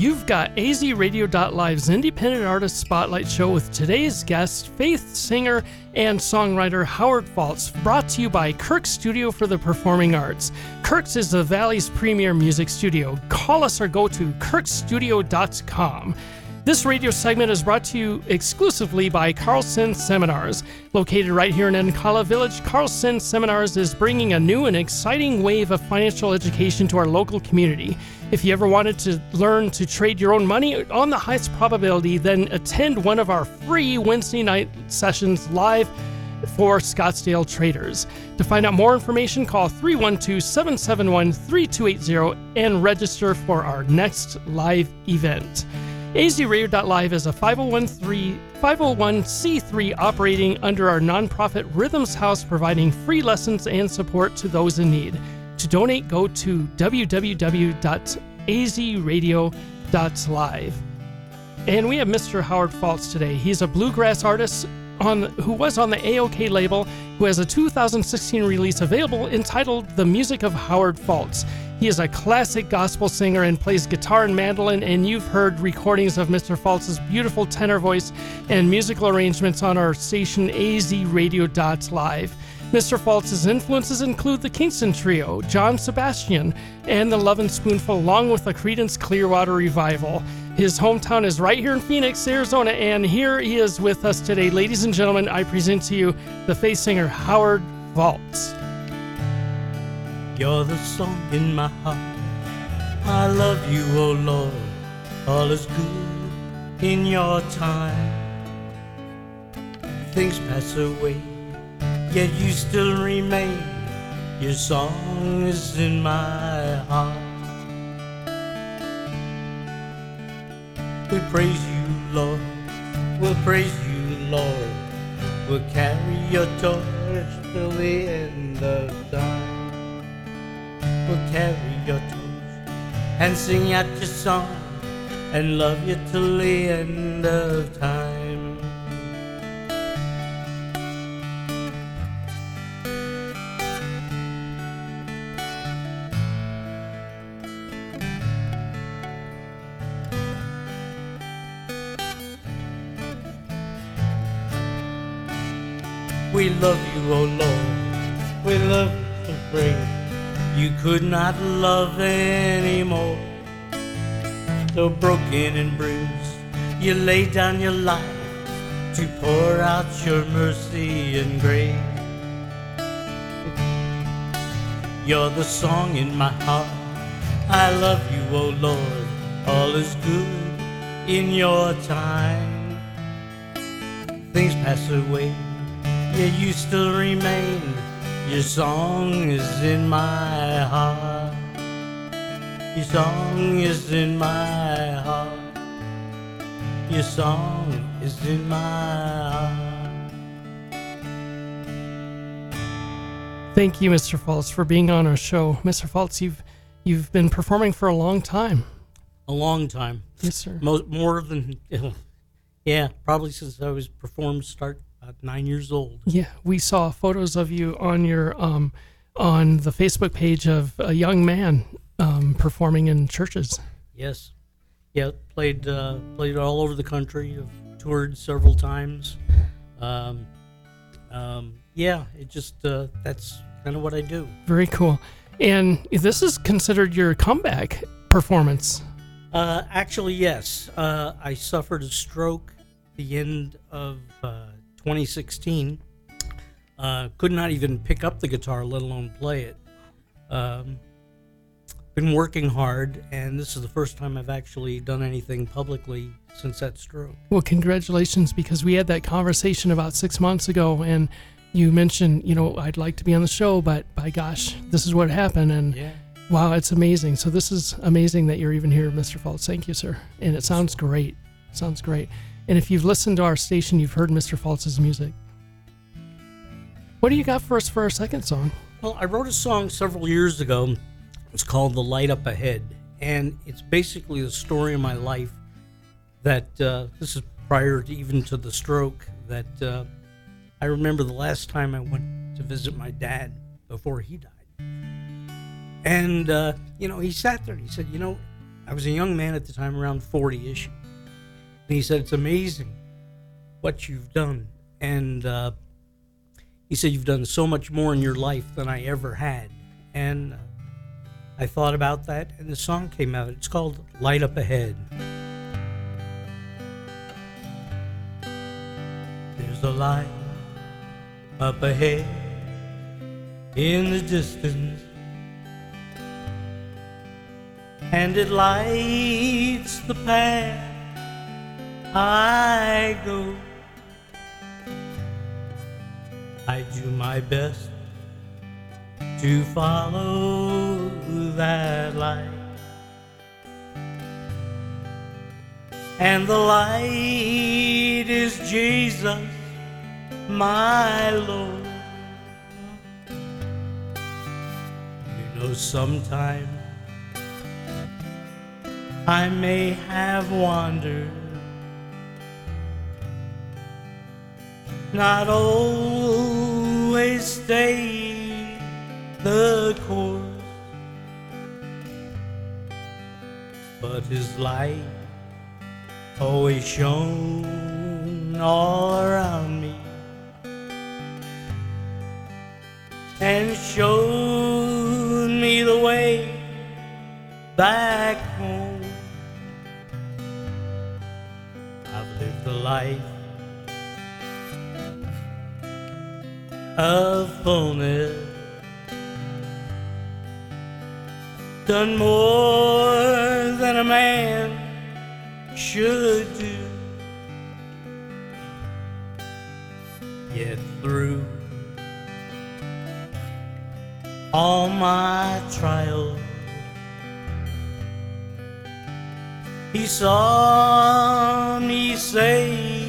You've got azradio.live's independent artist spotlight show with today's guest, faith singer and songwriter Howard Faltz, brought to you by Kirk Studio for the Performing Arts. Kirk's is the Valley's premier music studio. Call us or go to kirkstudio.com. This radio segment is brought to you exclusively by Carlson Seminars. Located right here in Encala Village, Carlson Seminars is bringing a new and exciting wave of financial education to our local community. If you ever wanted to learn to trade your own money on the highest probability, then attend one of our free Wednesday night sessions live for Scottsdale traders. To find out more information, call 312 771 3280 and register for our next live event. AZRadio.live is a 501c3 operating under our nonprofit Rhythms House, providing free lessons and support to those in need. To donate, go to www.azradio.live. And we have Mr. Howard Faltz today. He's a bluegrass artist on who was on the AOK label, who has a 2016 release available entitled The Music of Howard Faltz. He is a classic gospel singer and plays guitar and mandolin, and you've heard recordings of Mr. Faltz's beautiful tenor voice and musical arrangements on our station azradio.live. Mr. Faltz's influences include the Kingston Trio, John Sebastian, and the Lovin' Spoonful, along with the Creedence Clearwater Revival. His hometown is right here in Phoenix, Arizona, and here he is with us today. Ladies and gentlemen, I present to you the faith singer Howard Faltz. You're the song in my heart. I love you, oh Lord. All is good in your time. Things pass away, yet you still remain. Your song is in my heart. We praise you, Lord. We'll praise you, Lord. We'll carry your torch till the end of time We'll carry your torch and sing out your song and love you till the end of time. We love you, oh Lord. We love to bring you could not love anymore. So broken and bruised, you laid down your life to pour out your mercy and grace. You're the song in my heart. I love you, oh Lord. All is good in your time. Things pass away, yet you still remain your song is in my heart. Your song is in my heart. Your song is in my heart. Thank you, Mr. Faltz, for being on our show. Mr. Faltz, you've you've been performing for a long time. A long time. Yes, sir. Mo- more than, yeah, probably since I was performed start about nine years old. Yeah, we saw photos of you on your um, on the Facebook page of a young man um, performing in churches. Yes, yeah, played uh, played all over the country. I've toured several times. Um, um, yeah, it just uh, that's kind of what I do. Very cool. And this is considered your comeback performance. Uh, actually, yes. Uh, I suffered a stroke the end of uh, 2016. Uh, could not even pick up the guitar, let alone play it. Um, been working hard, and this is the first time I've actually done anything publicly since that stroke. Well, congratulations, because we had that conversation about six months ago, and you mentioned, you know, I'd like to be on the show, but by gosh, this is what happened, and Yeah. wow, it's amazing. So this is amazing that you're even here, Mr. Faltz. Thank you, sir. And it sounds great. Sounds great. And if you've listened to our station, you've heard Mr. Faltz's music. What do you got for us for our second song? Well, I wrote a song several years ago. It's called The Light Up Ahead. And it's basically the story of my life that uh, this is prior to even to the stroke. That uh, I remember the last time I went to visit my dad before he died. And, uh, you know, he sat there and he said, You know, I was a young man at the time, around 40 ish. And he said, It's amazing what you've done. And uh, he said, You've done so much more in your life than I ever had. And uh, I thought about that, and the song came out. It's called Light Up Ahead. There's a light up ahead in the distance, and it lights the path I go. I do my best to follow that light. And the light is Jesus, my Lord. You know, sometimes I may have wandered, not always stay the course, but His light always shone all around me and showed me the way back home. I've lived a life fullness, done more than a man should do. Yet through all my trials, He saw me safely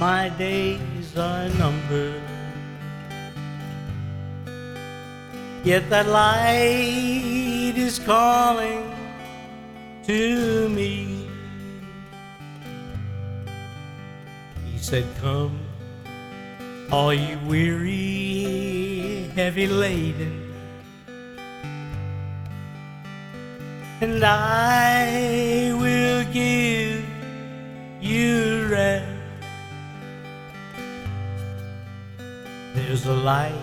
my days are numbered. Yet that light is calling to me. He said, Come, all you weary, heavy laden, and I will give you rest. There's a light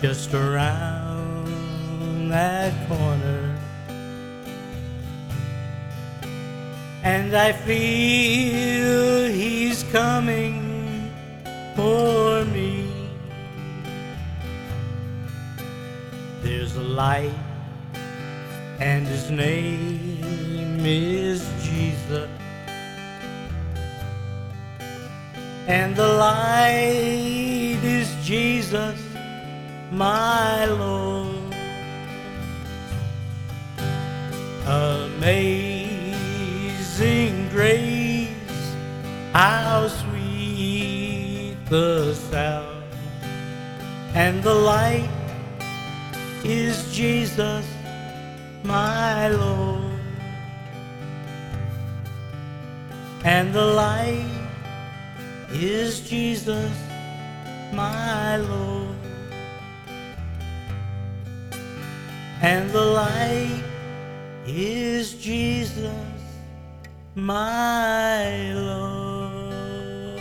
just around that corner. And I feel he's coming for me. There's a light, and his name is Jesus. And the light Jesus my Lord. Amazing grace, how sweet the sound, and the light is Jesus, my Lord. And the light is Jesus, my Lord. and the light is Jesus, my Lord.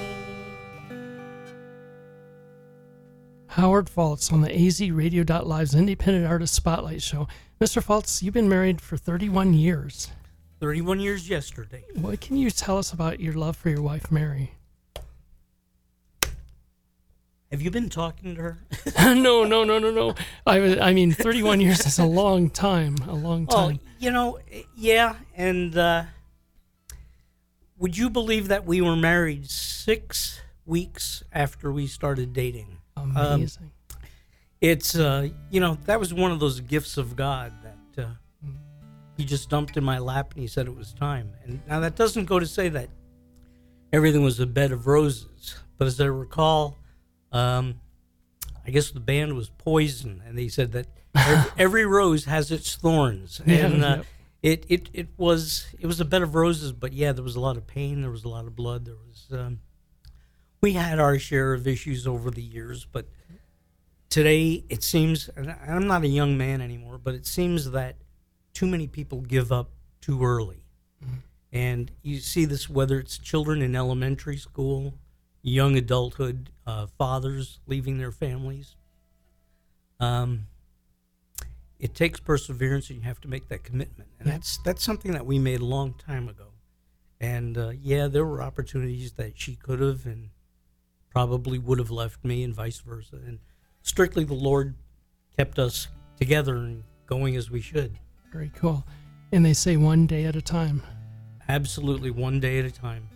Howard Faltz on the azradio.live's Independent Artist Spotlight Show. Mr. Faltz, you've been married for 31 years. 31 years yesterday. What can you tell us about your love for your wife, Mary? Have you been talking to her? no, no, no, no, no. I, was- I mean, 31 years is a long time. A long Oh, time. you know, yeah. And uh, would you believe that we were married six weeks after we started dating? Amazing. It's, uh, you know, that was one of those gifts of God that uh, he just dumped in my lap and he said it was time. And now that doesn't go to say that everything was a bed of roses, but as I recall, um, I guess the band was Poison, and they said that every, every rose has its thorns, Yeah, and uh, yeah. it, it it was it was a bed of roses, but yeah, there was a lot of pain, there was a lot of blood, there was um, we had our share of issues over the years, but today it seems, and I'm not a young man anymore, but it seems that too many people give up too early. Mm-hmm. And you see this whether it's children in elementary school, young adulthood, uh, fathers leaving their families. Um, it takes perseverance, and you have to make that commitment. And that's that's something that we made a long time ago. And uh, yeah, there were opportunities that she could have and probably would have left me, and vice versa. And strictly, the Lord kept us together and going as we should. Very cool. And they say one day at a time. Absolutely, one day at a time.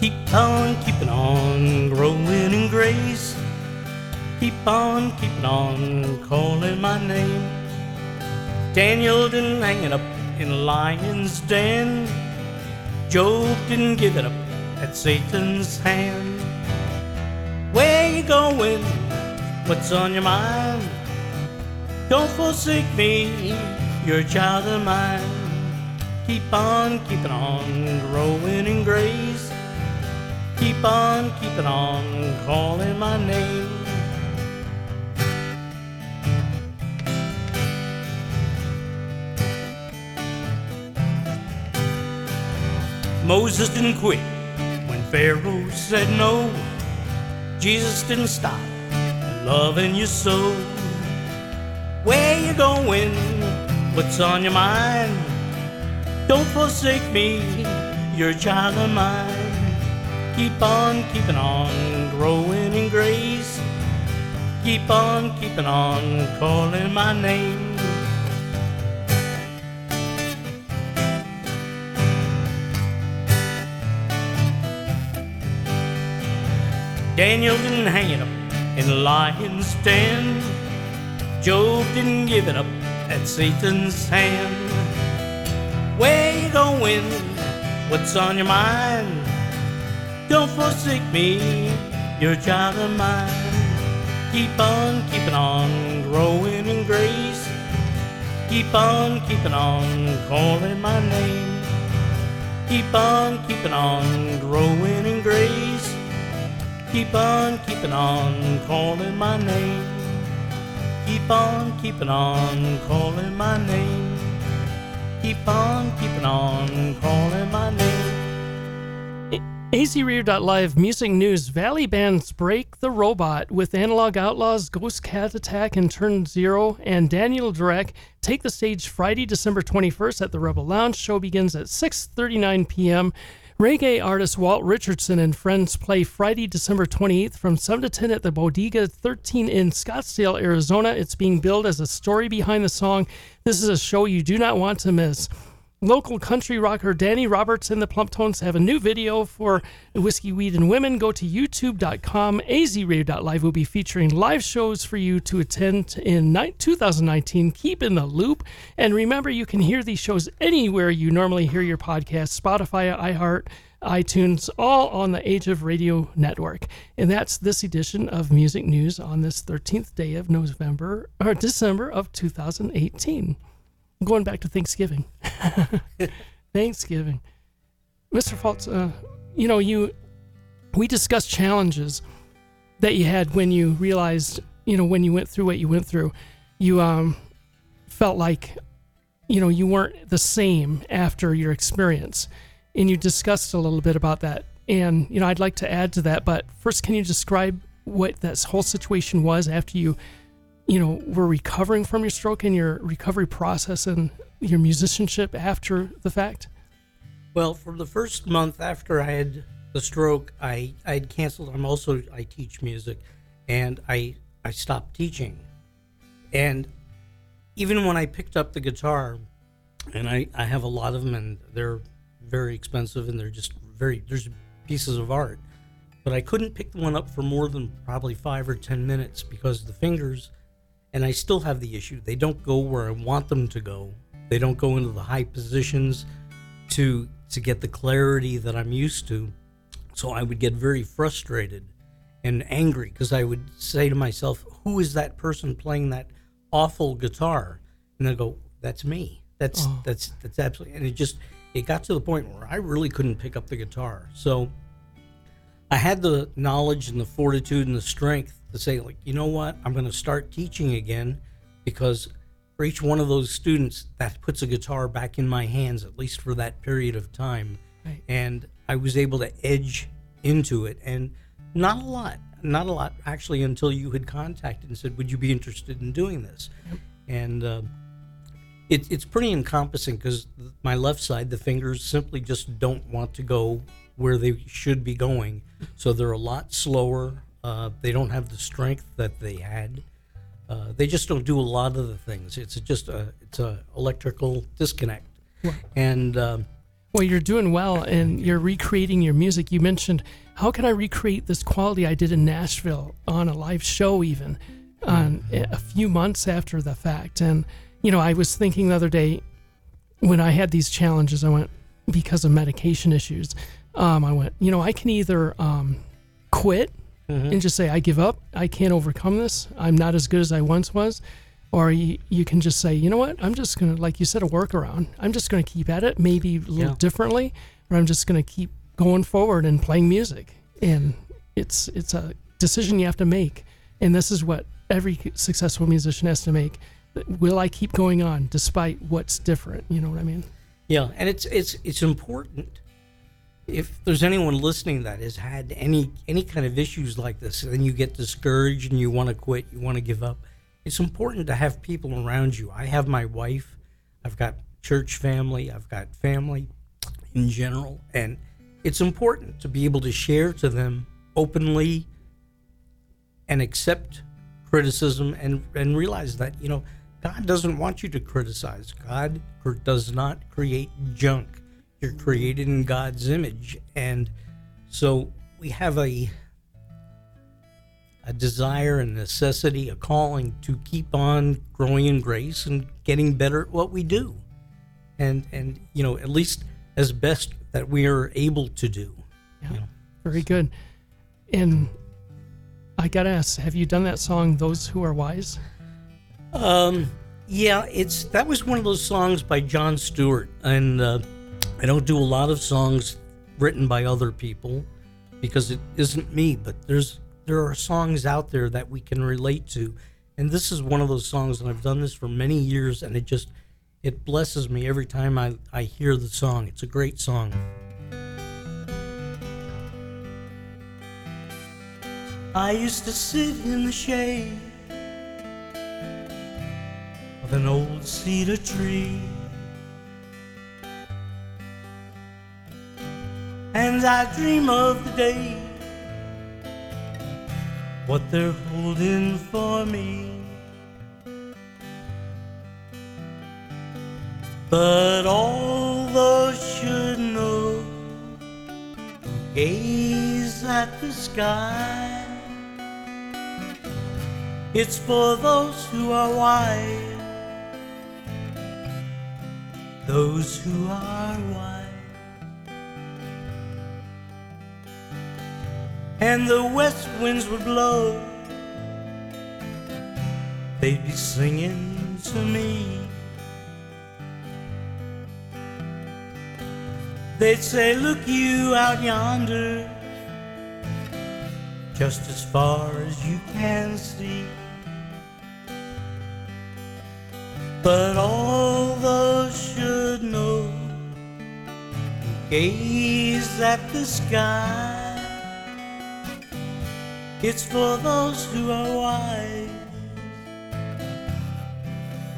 Keep on keeping on, growing in grace. Keep on keeping on, calling my name. Daniel didn't hang it up in a lion's den. Job didn't give it up at Satan's hand. Where you going? What's on your mind? Don't forsake me, you're a child of mine. Keep on keeping on, growing in grace. Keep on keeping on, calling my name. Moses didn't quit when Pharaoh said no. Jesus didn't stop loving you so. Where you going? What's on your mind? Don't forsake me, you're a child of mine. Keep on keeping on, growing in grace. Keep on keeping on, calling my name. Daniel didn't hang it up in the lion's den. Job didn't give it up at Satan's hand. Where you going? What's on your mind? Don't forsake me, you're child of mine. Keep on keeping on, growing in grace. Keep on keeping on, calling my name. Keep on keeping on, growing in grace. Keep on keeping on, calling my name. Keep on keeping on, calling my name. Keep on keeping on, calling my name. AZRadio.live music news Valley bands Break the Robot with Analog Outlaws, Ghost Cat Attack, and Turn Zero, and Daniel Dweck take the stage Friday, December 21st at the Rebel Lounge. Show begins at 6:39 p.m. Reggae artist Walt Richardson and friends play Friday, December 28th from 7 to 10 at the Bodega 13 in Scottsdale, Arizona. It's being billed as a story behind the song. This is a show you do not want to miss. Local country rocker Danny Roberts and the Plumptones have a new video for Whiskey, Weed, and Women. Go to youtube.com. azradio.live will be featuring live shows for you to attend in 2019. Keep in the loop. And remember, you can hear these shows anywhere you normally hear your podcast Spotify, iHeart, iTunes, all on the AZRadio network. And that's this edition of Music News on this 13th day of November or December of 2018 going back to Thanksgiving. Thanksgiving. Mr. Faltz, uh, you know, you we discussed challenges that you had when you realized, you know, when you went through what you went through. You um, felt like, you know, you weren't the same after your experience. And you discussed a little bit about that. And, you know, I'd like to add to that. But first, can you describe what that whole situation was after you you know, were recovering from your stroke and your recovery process and your musicianship after the fact? Well, for the first month after I had the stroke, I I'd canceled. I'm also I teach music, and I I stopped teaching, and even when I picked up the guitar, and I I have a lot of them, and they're very expensive, and they're just very there's pieces of art, but I couldn't pick the one up for more than probably five or ten minutes because the fingers and I still have the issue. They don't go where I want them to go. They don't go into the high positions to to get the clarity that I'm used to. So I would get very frustrated. and angry because I would say to myself, "Who is that person playing that awful guitar?" And I go, "That's me. That's Oh. that's that's absolutely." And it just it got to the point where I really couldn't pick up the guitar. So I had the knowledge and the fortitude and the strength to say, like, you know what, I'm going to start teaching again because for each one of those students, that puts a guitar back in my hands, at least for that period of time. Right. And I was able to edge into it. And not a lot, not a lot actually, until you had contacted and said, would you be interested in doing this? And, uh, it, it's pretty encompassing because my left side, the fingers simply just don't want to go where they should be going. So they're a lot slower. Uh, they don't have the strength that they had. Uh, they just don't do a lot of the things. It's just a it's a electrical disconnect. And um, Well, you're doing well and you're recreating your music. You mentioned, how can I recreate this quality I did in Nashville on a live show, even on a few months after the fact? And, you know, I was thinking the other day when I had these challenges, I went, because of medication issues, um, I went, you know, I can either um, quit Mm-hmm. and just say, I give up. I can't overcome this. I'm not as good as I once was. Or you, you can just say, you know what? I'm just going to, like you said, a workaround. I'm just going to keep at it, maybe a little Yeah. differently, or I'm just going to keep going forward and playing music. And it's it's a decision you have to make. And this is what every successful musician has to make. Will I keep going on despite what's different? You know what I mean? Yeah, and it's it's it's important. If there's anyone listening that has had any any kind of issues like this, and you get discouraged and you want to quit, you want to give up, it's important to have people around you. I have my wife, I've got church family, I've got family in general, and it's important to be able to share to them openly and accept criticism and and realize that you know God doesn't want you to criticize. God does not create junk. You're created in God's image, and so we have a a desire and necessity, a calling to keep on growing in grace and getting better at what we do, and and you know at least as best that we are able to do. Yeah. You know. Very good. And I got to ask, have you done that song, Those Who Are Wise? Um, yeah, it's that was one of those songs by John Stewart, and uh, I don't do a lot of songs written by other people because it isn't me. But there's there are songs out there that we can relate to, and this is one of those songs. And I've done this for many years, and it just it blesses me every time I I hear the song. It's a great song. I used to sit in the shade of an old cedar tree. And I dream of the day, what they're holding for me. But all those should know, gaze at the sky. It's for those who are wise, those who are wise. And the west winds would blow, they'd be singing to me. They'd say, Look you out yonder, just as far as you can see. But all those should know gaze at the sky. It's for those who are wise,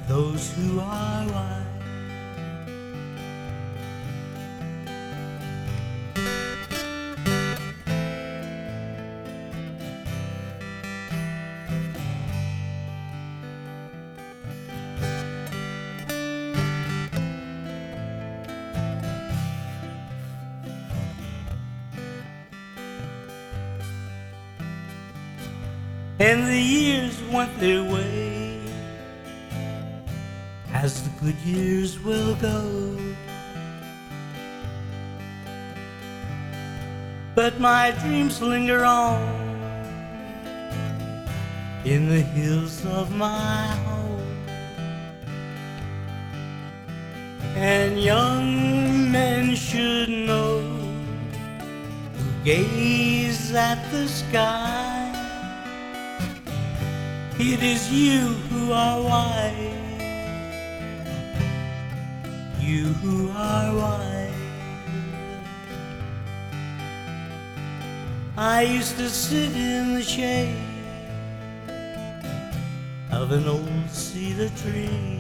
those who are wise. Their way as the good years will go. But my dreams linger on in the hills of my home. And young men should know who gaze at the sky. It is you who are wise, you who are wise. I used to sit in the shade of an old cedar tree.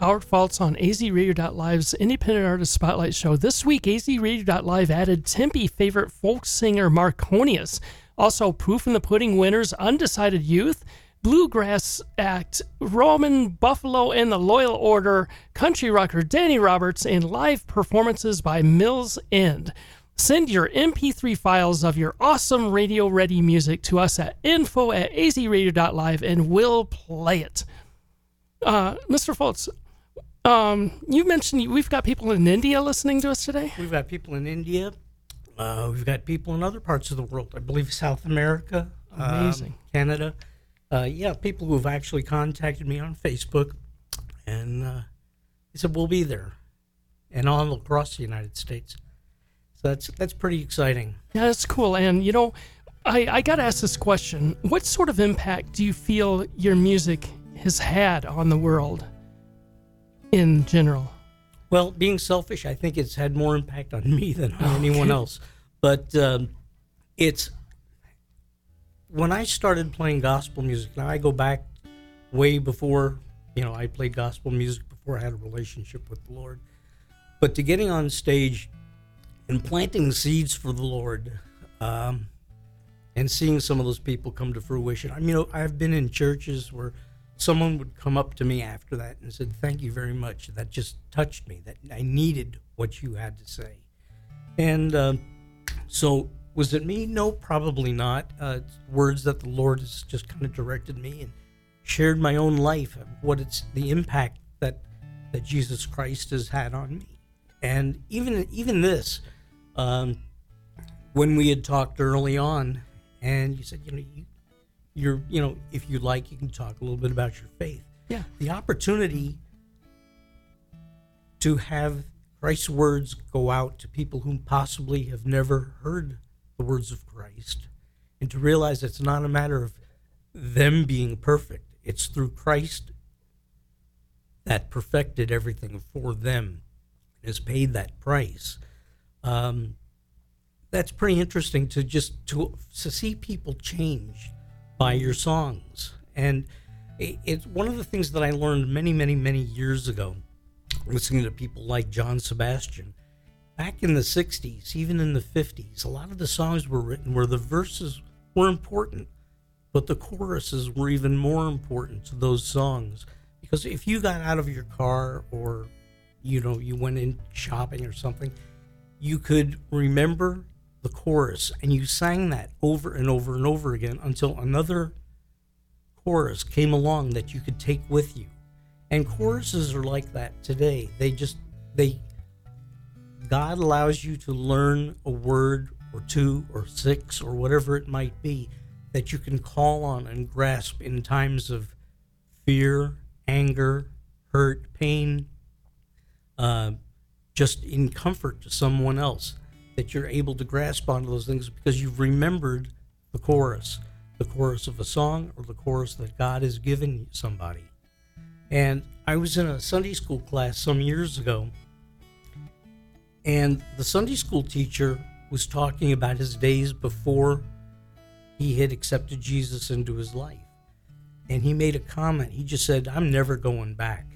Howard Faltz on azradio.live's Independent Artist Spotlight Show. This week, azradio.live added Tempe favorite folk singer Marconius. Also, Proof in the Pudding winners Undecided Youth, bluegrass act Roman Buffalo and the Loyal Order, country rocker Danny Roberts, and live performances by Mills End. Send your MP3 files of your awesome radio ready music to us at info at azradio.live and we'll play it. Uh, Mr. Faltz, um, you mentioned we've got people in India listening to us today. We've got people in India. Uh, we've got people in other parts of the world. I believe South America, Amazing. um, Canada. Uh, yeah, people who've actually contacted me on Facebook, and uh, they said we'll be there, and all across the United States. So that's that's pretty exciting. Yeah, that's cool. And you know, I, I got to ask this question: What sort of impact do you feel your music has had on the world in general? Well, being selfish, I think it's had more impact on me than on anyone else. But um, it's when I started playing gospel music. Now I go back way before you know I played gospel music before I had a relationship with the Lord. But to getting on stage and planting seeds for the Lord, um, and seeing some of those people come to fruition. I mean, you know, I've been in churches where someone would come up to me after that and said, "Thank you very much. That just touched me. That I needed what you had to say." And uh, so, was it me? No, probably not. Uh, words that the Lord has just kind of directed me and shared my own life what it's the impact that that Jesus Christ has had on me. And even even this, um, when we had talked early on, and you said, you know, you, you're, you know, if you like, you can talk a little bit about your faith. Yeah. The opportunity to have Christ's words go out to people who possibly have never heard the words of Christ, and to realize it's not a matter of them being perfect. It's through Christ that perfected everything for them, and has paid that price. Um, that's pretty interesting to just to, to see people change by your songs. And it's one of the things that i learned many many many years ago listening to people like john sebastian back in the 60s even in the 50s a lot of the songs were written where the verses were important but the choruses were even more important to those songs. Because if you got out of your car or you know you went in shopping or something you could remember the chorus and you sang that over and over and over again until another chorus came along that you could take with you. And choruses are like that today. They just they god allows you to learn a word or two or six or whatever it might be that you can call on and grasp in times of fear anger hurt pain uh, just in comfort to someone else that you're able to grasp onto those things because you've remembered the chorus, the chorus of a song or the chorus that God has given somebody. And I was in a Sunday school class some years ago, and the Sunday school teacher was talking about his days before he had accepted Jesus into his life. And he made a comment. He just said, I'm never going back.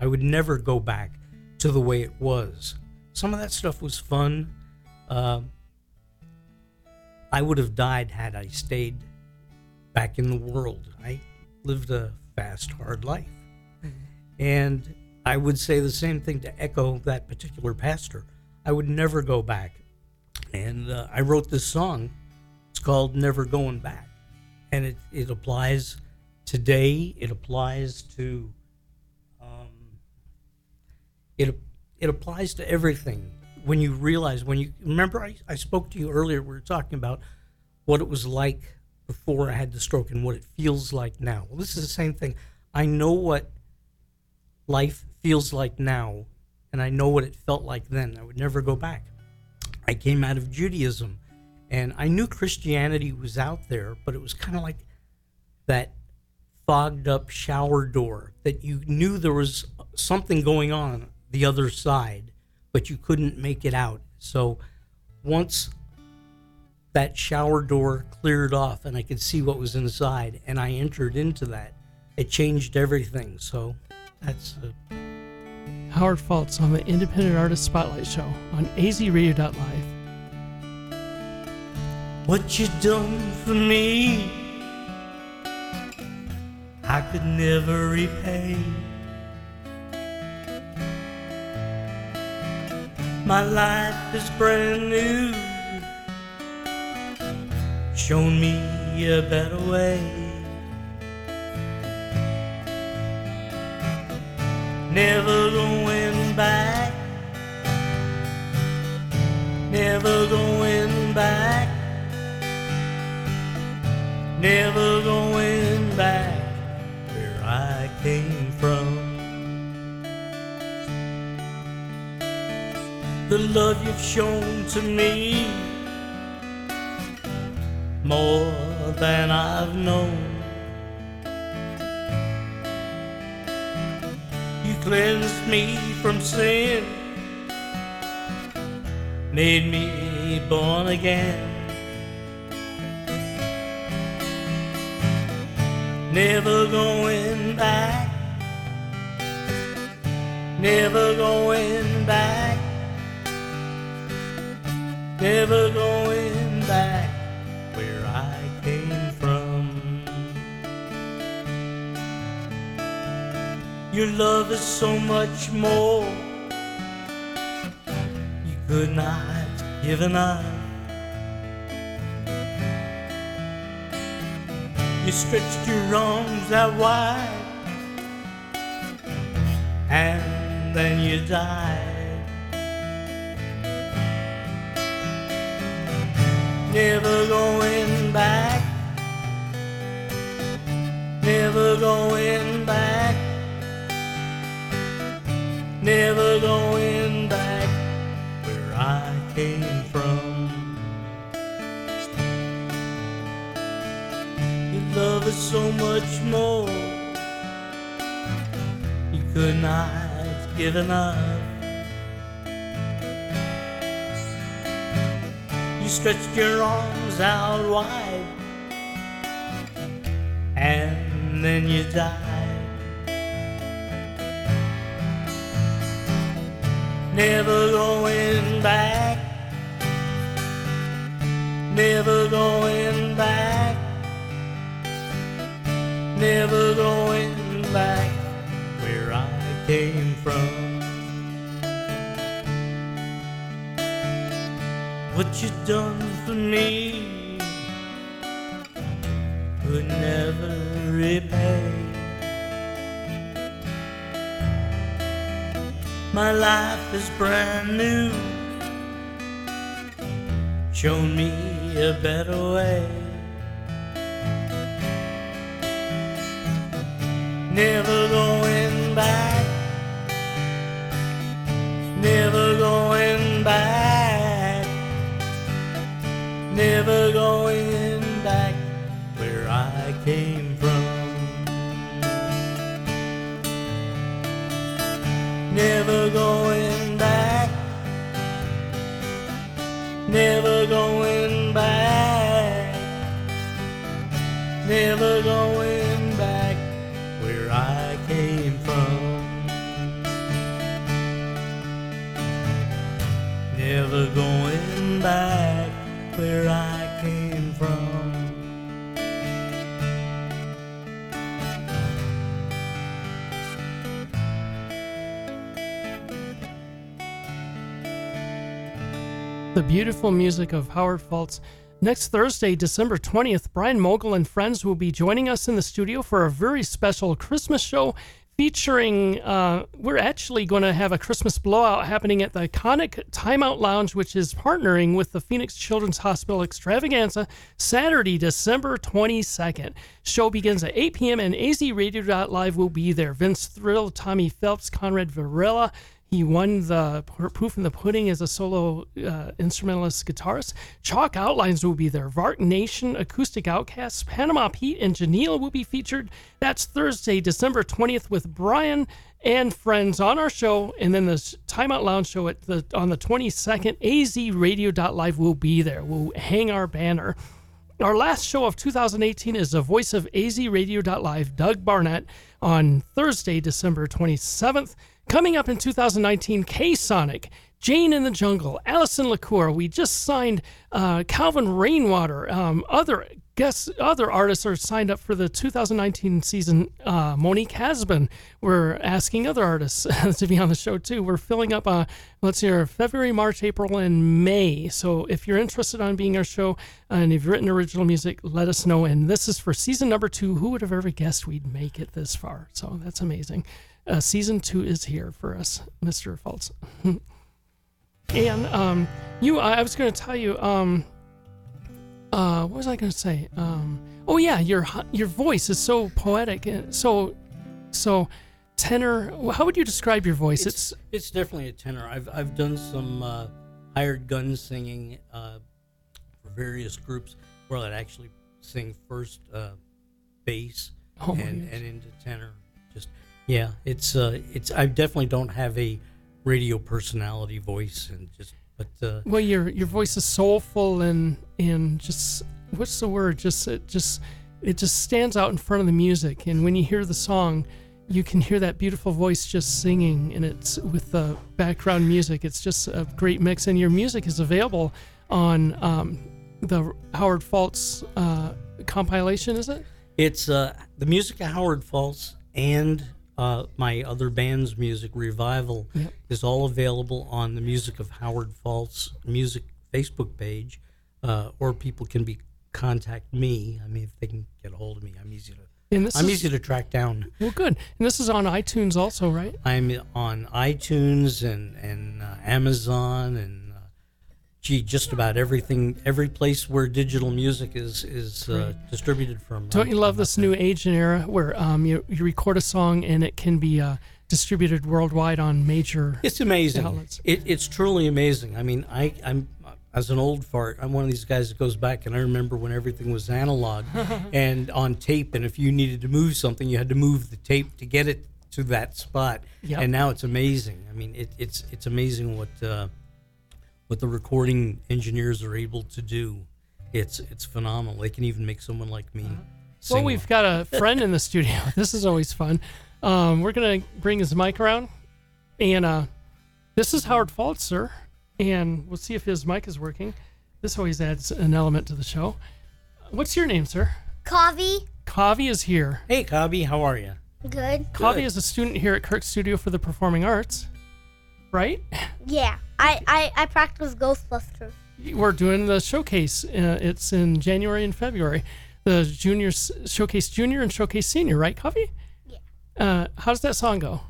I would never go back to the way it was. Some of that stuff was fun. Uh, I would have died had I stayed back in the world. I lived a fast, hard life. And I would say the same thing to echo that particular pastor. I would never go back. And uh, I wrote this song. It's called Never Going Back. And it, it applies today, it applies to. Um, it, it applies to everything when you realize when you remember I, I spoke to you earlier. We were talking about what it was like before I had the stroke and what it feels like now. Well, this is the same thing. I know what life feels like now, and I know what it felt like then. I would never go back. I came out of Judaism, and I knew Christianity was out there, but it was kind of like that fogged up shower door that you knew there was something going on the other side, but you couldn't make it out. So once that shower door cleared off and I could see what was inside and I entered into that, it changed everything. So that's. Uh, Howard Faltz on the Independent Artist Spotlight Show on azradio.live. What you done for me, I could never repay. My life is brand new, shown me a better way. never going back, never going back, never going back The love you've shown to me more than I've known. You cleansed me from sin, made me born again. Never going back, never going back, never going back where I came from. Your love is so much more. You could not give enough. You stretched your arms out wide, and then you died. Never going back, never going back never going back where I came from. Your love is so much more. You could not give enough. You stretched your arms out wide, and then you died. never going back, never going back, never going back where I came from. You done for me could never repay. My life is brand new. Show me a better way. Never going Never going beautiful music of Howard Faltz. Next Thursday, December 20th, Brian Mogul and friends will be joining us in the studio for a very special Christmas show featuring, uh, we're actually going to have a Christmas blowout happening at the iconic Timeout Lounge, which is partnering with the Phoenix Children's Hospital Extravaganza Saturday, December 22nd. Show begins at 8 p.m. and azradio.live will be there. Vince Thrill, Tommy Phelps, Conrad Varela, he won the Proof in the Pudding as a solo uh, instrumentalist guitarist. Chalk Outlines will be there. Vart Nation, Acoustic Outcasts, Panama Pete, and Janelle will be featured. That's Thursday, December 20th with Brian and friends on our show. And then the Timeout Lounge show at the on the 22nd. azradio.live will be there. We'll hang our banner. Our last show of 2018 is the voice of azradio.live, Doug Barnett, on Thursday, December 27th. Coming up in 2019, K Sonic, Jane in the Jungle, Allison LaCour. We just signed uh, Calvin Rainwater. Um, other guests, other artists are signed up for the 2019 season. Uh, Monique Hasbin. We're asking other artists to be on the show too. We're filling up. Uh, let's see, February, March, April, and May. So if you're interested on being our show and you've written original music, let us know. And this is for season number two. Who would have ever guessed we'd make it this far? So that's amazing uh, season two is here for us, Mr. Faltz. and um, you, I was going to tell you, um, uh, what was I going to say? Um, oh yeah, your your voice is so poetic and so so tenor. How would you describe your voice? It's it's, it's definitely a tenor. I've I've done some uh, hired gun singing uh, for various groups where I'd actually sing first uh, bass oh, and, and into tenor yeah, it's uh, it's I definitely don't have a radio personality voice and just but uh, well your your voice is soulful and and just what's the word? Just it just it just stands out in front of the music. And when you hear the song you can hear that beautiful voice just singing and it's with the background music. It's just a great mix. And your music is available on um, the howard Faltz uh, compilation is it? It's uh, the music of howard Faltz and uh, my other band's music, Revival, yep. is all available on the Music of Howard Faltz music Facebook page, uh, or people can be contact me. I mean, if they can get a hold of me, I'm easy to. I'm is, easy to track down. Well, good. And this is on iTunes also, right? I'm on iTunes and and uh, Amazon and gee, just about everything, every place where digital music is is uh, distributed from. Don't you love this new age and era where um, you, you record a song and it can be uh, distributed worldwide on major? It's amazing. Outlets. It, it's truly amazing. I mean, I I'm as an old fart, I'm one of these guys that goes back and I remember when everything was analog and on tape, and if you needed to move something, you had to move the tape to get it to that spot. Yep. And now it's amazing. I mean, it, it's it's amazing what. Uh, what the recording engineers are able to do. It's it's phenomenal. They can even make someone like me. Uh-huh. Well, we've got a friend in the studio. This is always fun. Um, we're gonna bring his mic around, and uh, this is Howard Faltz, sir. And we'll see if his mic is working. This always adds an element to the show. What's your name, sir? Kavi. Kavi is here. Hey, Kavi, how are you? Good. Kavi is a student here at Kirk Studio for the Performing Arts, right? Yeah. I, I, I practice Ghostbusters. We're doing the showcase. Uh, it's in January and February. The junior showcase junior and showcase senior, right, Coffee? Yeah. Uh, how does that song go?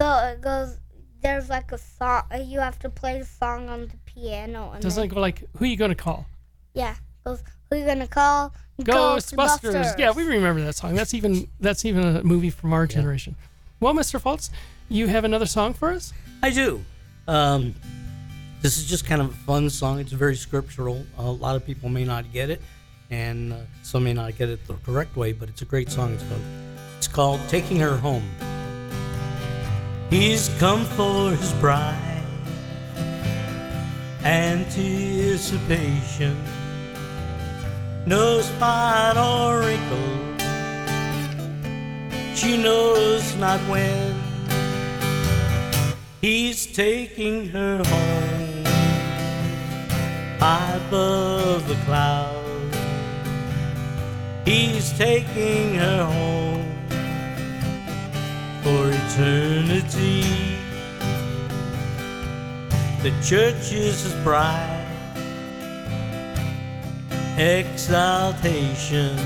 So it goes. There's like a song. Uh, you have to play the song on the piano. And Doesn't it go like, "Who are you gonna call"? Yeah. Goes, Who you gonna call? Ghostbusters. Ghostbusters. Yeah, we remember that song. That's even that's even a movie from our yeah. generation. Well, Mr. Faltz, you have another song for us? I do. Um, this is just kind of a fun song. It's very scriptural. A lot of people may not get it, and uh, some may not get it the correct way, but it's a great song. It's called, it's called Taking Her Home. He's come for his bride. Anticipation, no spot or wrinkle. She knows not when He's taking her home high above the clouds. He's taking her home for eternity. The church is his bride, exaltation,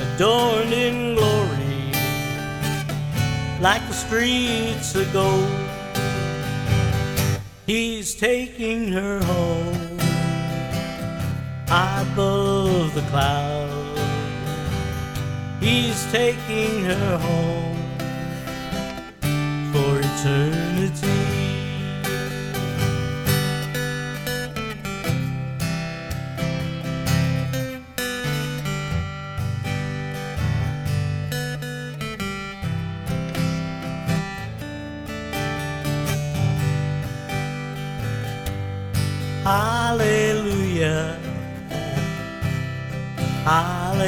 adorned in glory like the streets of gold. He's taking her home above the clouds. He's taking her home for eternity.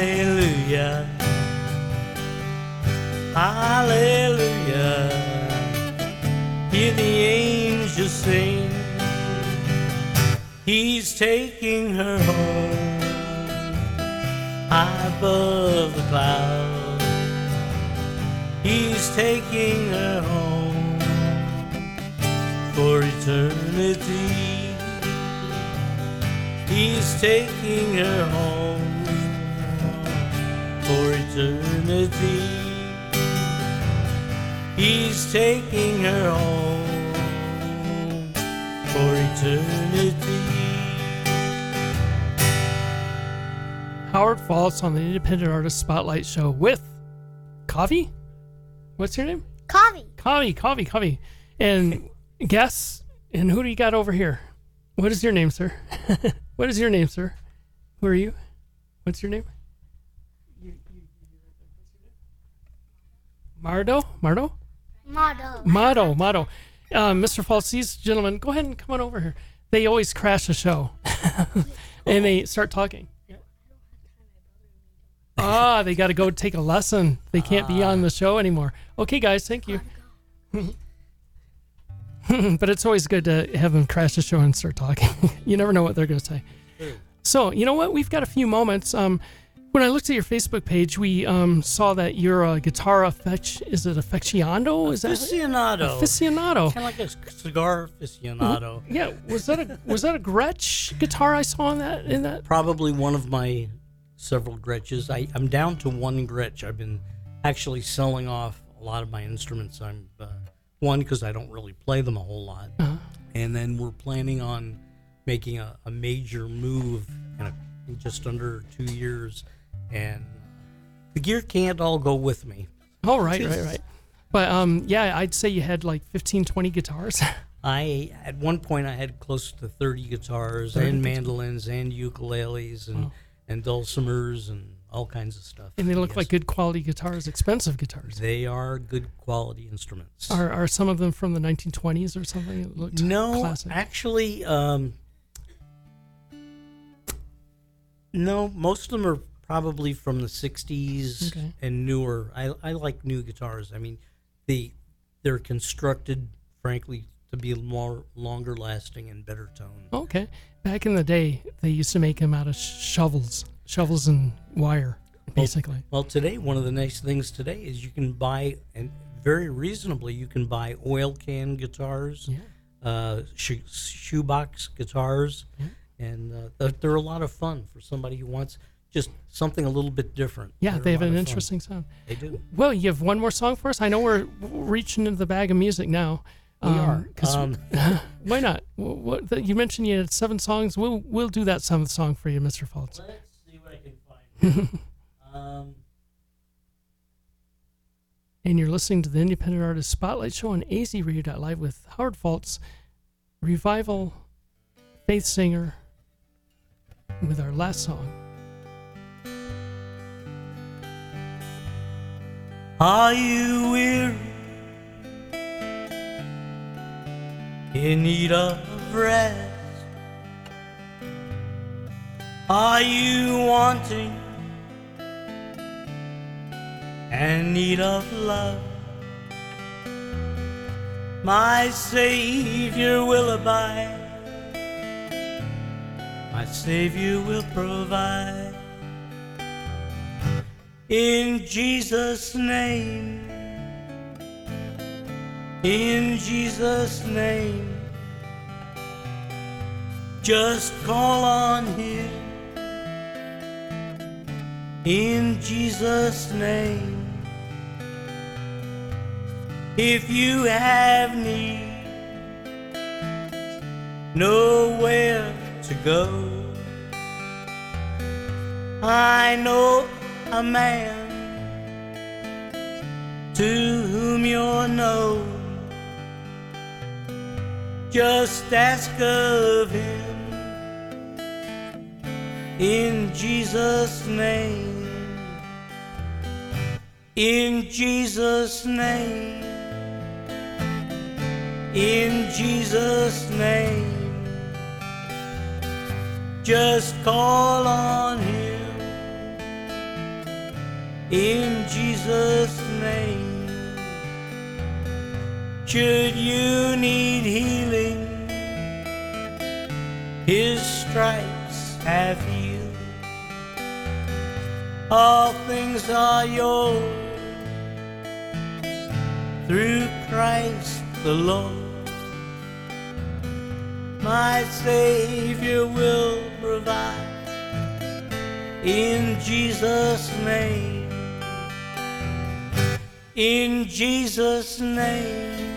Hallelujah. Hallelujah. Hear the angels sing. He's taking her home high above the clouds. He's taking her home for eternity. He's taking her home for eternity. He's taking her home for eternity. Howard Faltz on the Independent Artist Spotlight Show with Coffee. What's your name? Coffee. Coffee, Coffee, Coffee. And guess, and who do you got over here? What is your name, sir? what is your name, sir? Who are you? What's your name? Mardo? Mardo? Motto. Motto, Motto. Uh, Mr. Faltz, these gentlemen, go ahead and come on over here. They always crash the show and they start talking. Ah, they got to go take a lesson. They can't be on the show anymore. Okay, guys, thank you. but it's always good to have them crash the show and start talking. you never know what they're going to say. So, you know what? We've got a few moments. Um, when I looked at your Facebook page, we um, saw that you're a guitar affect. Is it aficionado? Is that Aficionado. aficionado? Kind of like a cigar aficionado. Yeah, was that a was that a Gretsch guitar I saw in that in that? Probably one of my several Gretsches. I, I'm down to one Gretsch. I've been actually selling off a lot of my instruments. I'm uh, one because I don't really play them a whole lot, Uh-huh. and then we're planning on making a, a major move in, a, in just under two years, and the gear can't all go with me. Oh right, right, right. But um, yeah, I'd say you had like 15, 20 guitars. I at one point I had close to thirty guitars 30 and guitars. mandolins and ukuleles and Wow. and dulcimers and all kinds of stuff. and they look Yes. like good quality guitars, expensive guitars. They are good quality instruments. Are, are some of them from the 1920s or something? It looked no, classic. actually, um, no. Most of them are probably from the '60s Okay. and newer. I, I like new guitars. I mean, they they're constructed, frankly, to be more longer lasting and better tone. Okay. Back in the day, they used to make them out of shovels, shovels and wire, basically. Well, today, one of the nice things today is you can buy, and very reasonably, you can buy oil can guitars, Yeah. uh, shoe, shoebox guitars, and uh, they're, they're a lot of fun for somebody who wants just something a little bit different. Yeah, They're they have an interesting sound. They do. Well, you have one more song for us. I know we're reaching into the bag of music now. We are. 'cause- Um, why not? Wh- What, you mentioned you had seven songs. We'll we'll do that seventh song for you, Mr. Faltz. let's see what I can find. um, And you're listening to the Independent Artist Spotlight Show on AZRadio.live with Howard Faltz, Revival, Faith Singer, with our last song. Are you weary? In need of rest? Are you wanting and need of love? My Savior will abide. My Savior will provide. In Jesus' name, in Jesus' name, just call on Him. In Jesus' name, if you have need, nowhere to go. I know a man to whom you're known. Just ask of him in Jesus' name. In Jesus' name. In Jesus' name. Just call on him. In Jesus' name. Should you need healing, his stripes have healed. All things are yours through Christ the Lord. My Savior will provide in Jesus' name. In Jesus' name.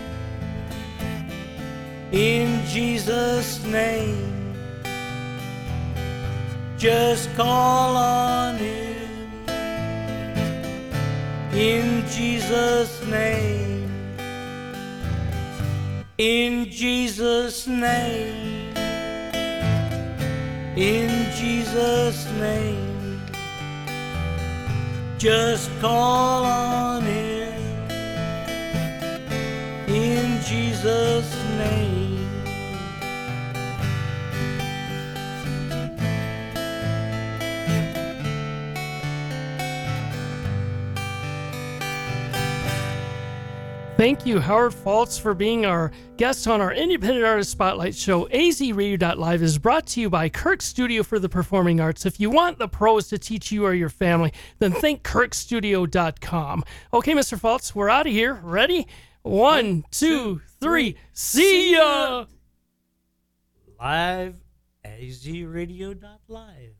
In Jesus' name. Just call on Him. In Jesus' name. In Jesus' name. In Jesus' name. Just call on Him. Jesus' name. Thank you, Howard Faltz, for being our guest on our Independent Artist Spotlight show. AZRadio.live is brought to you by Kirk Studio for the Performing Arts. If you want the pros to teach you or your family, then think kirkstudio.com. Okay, Mr. Faltz, we're out of here. Ready? One, two, three. See ya! Live AZRadio.live.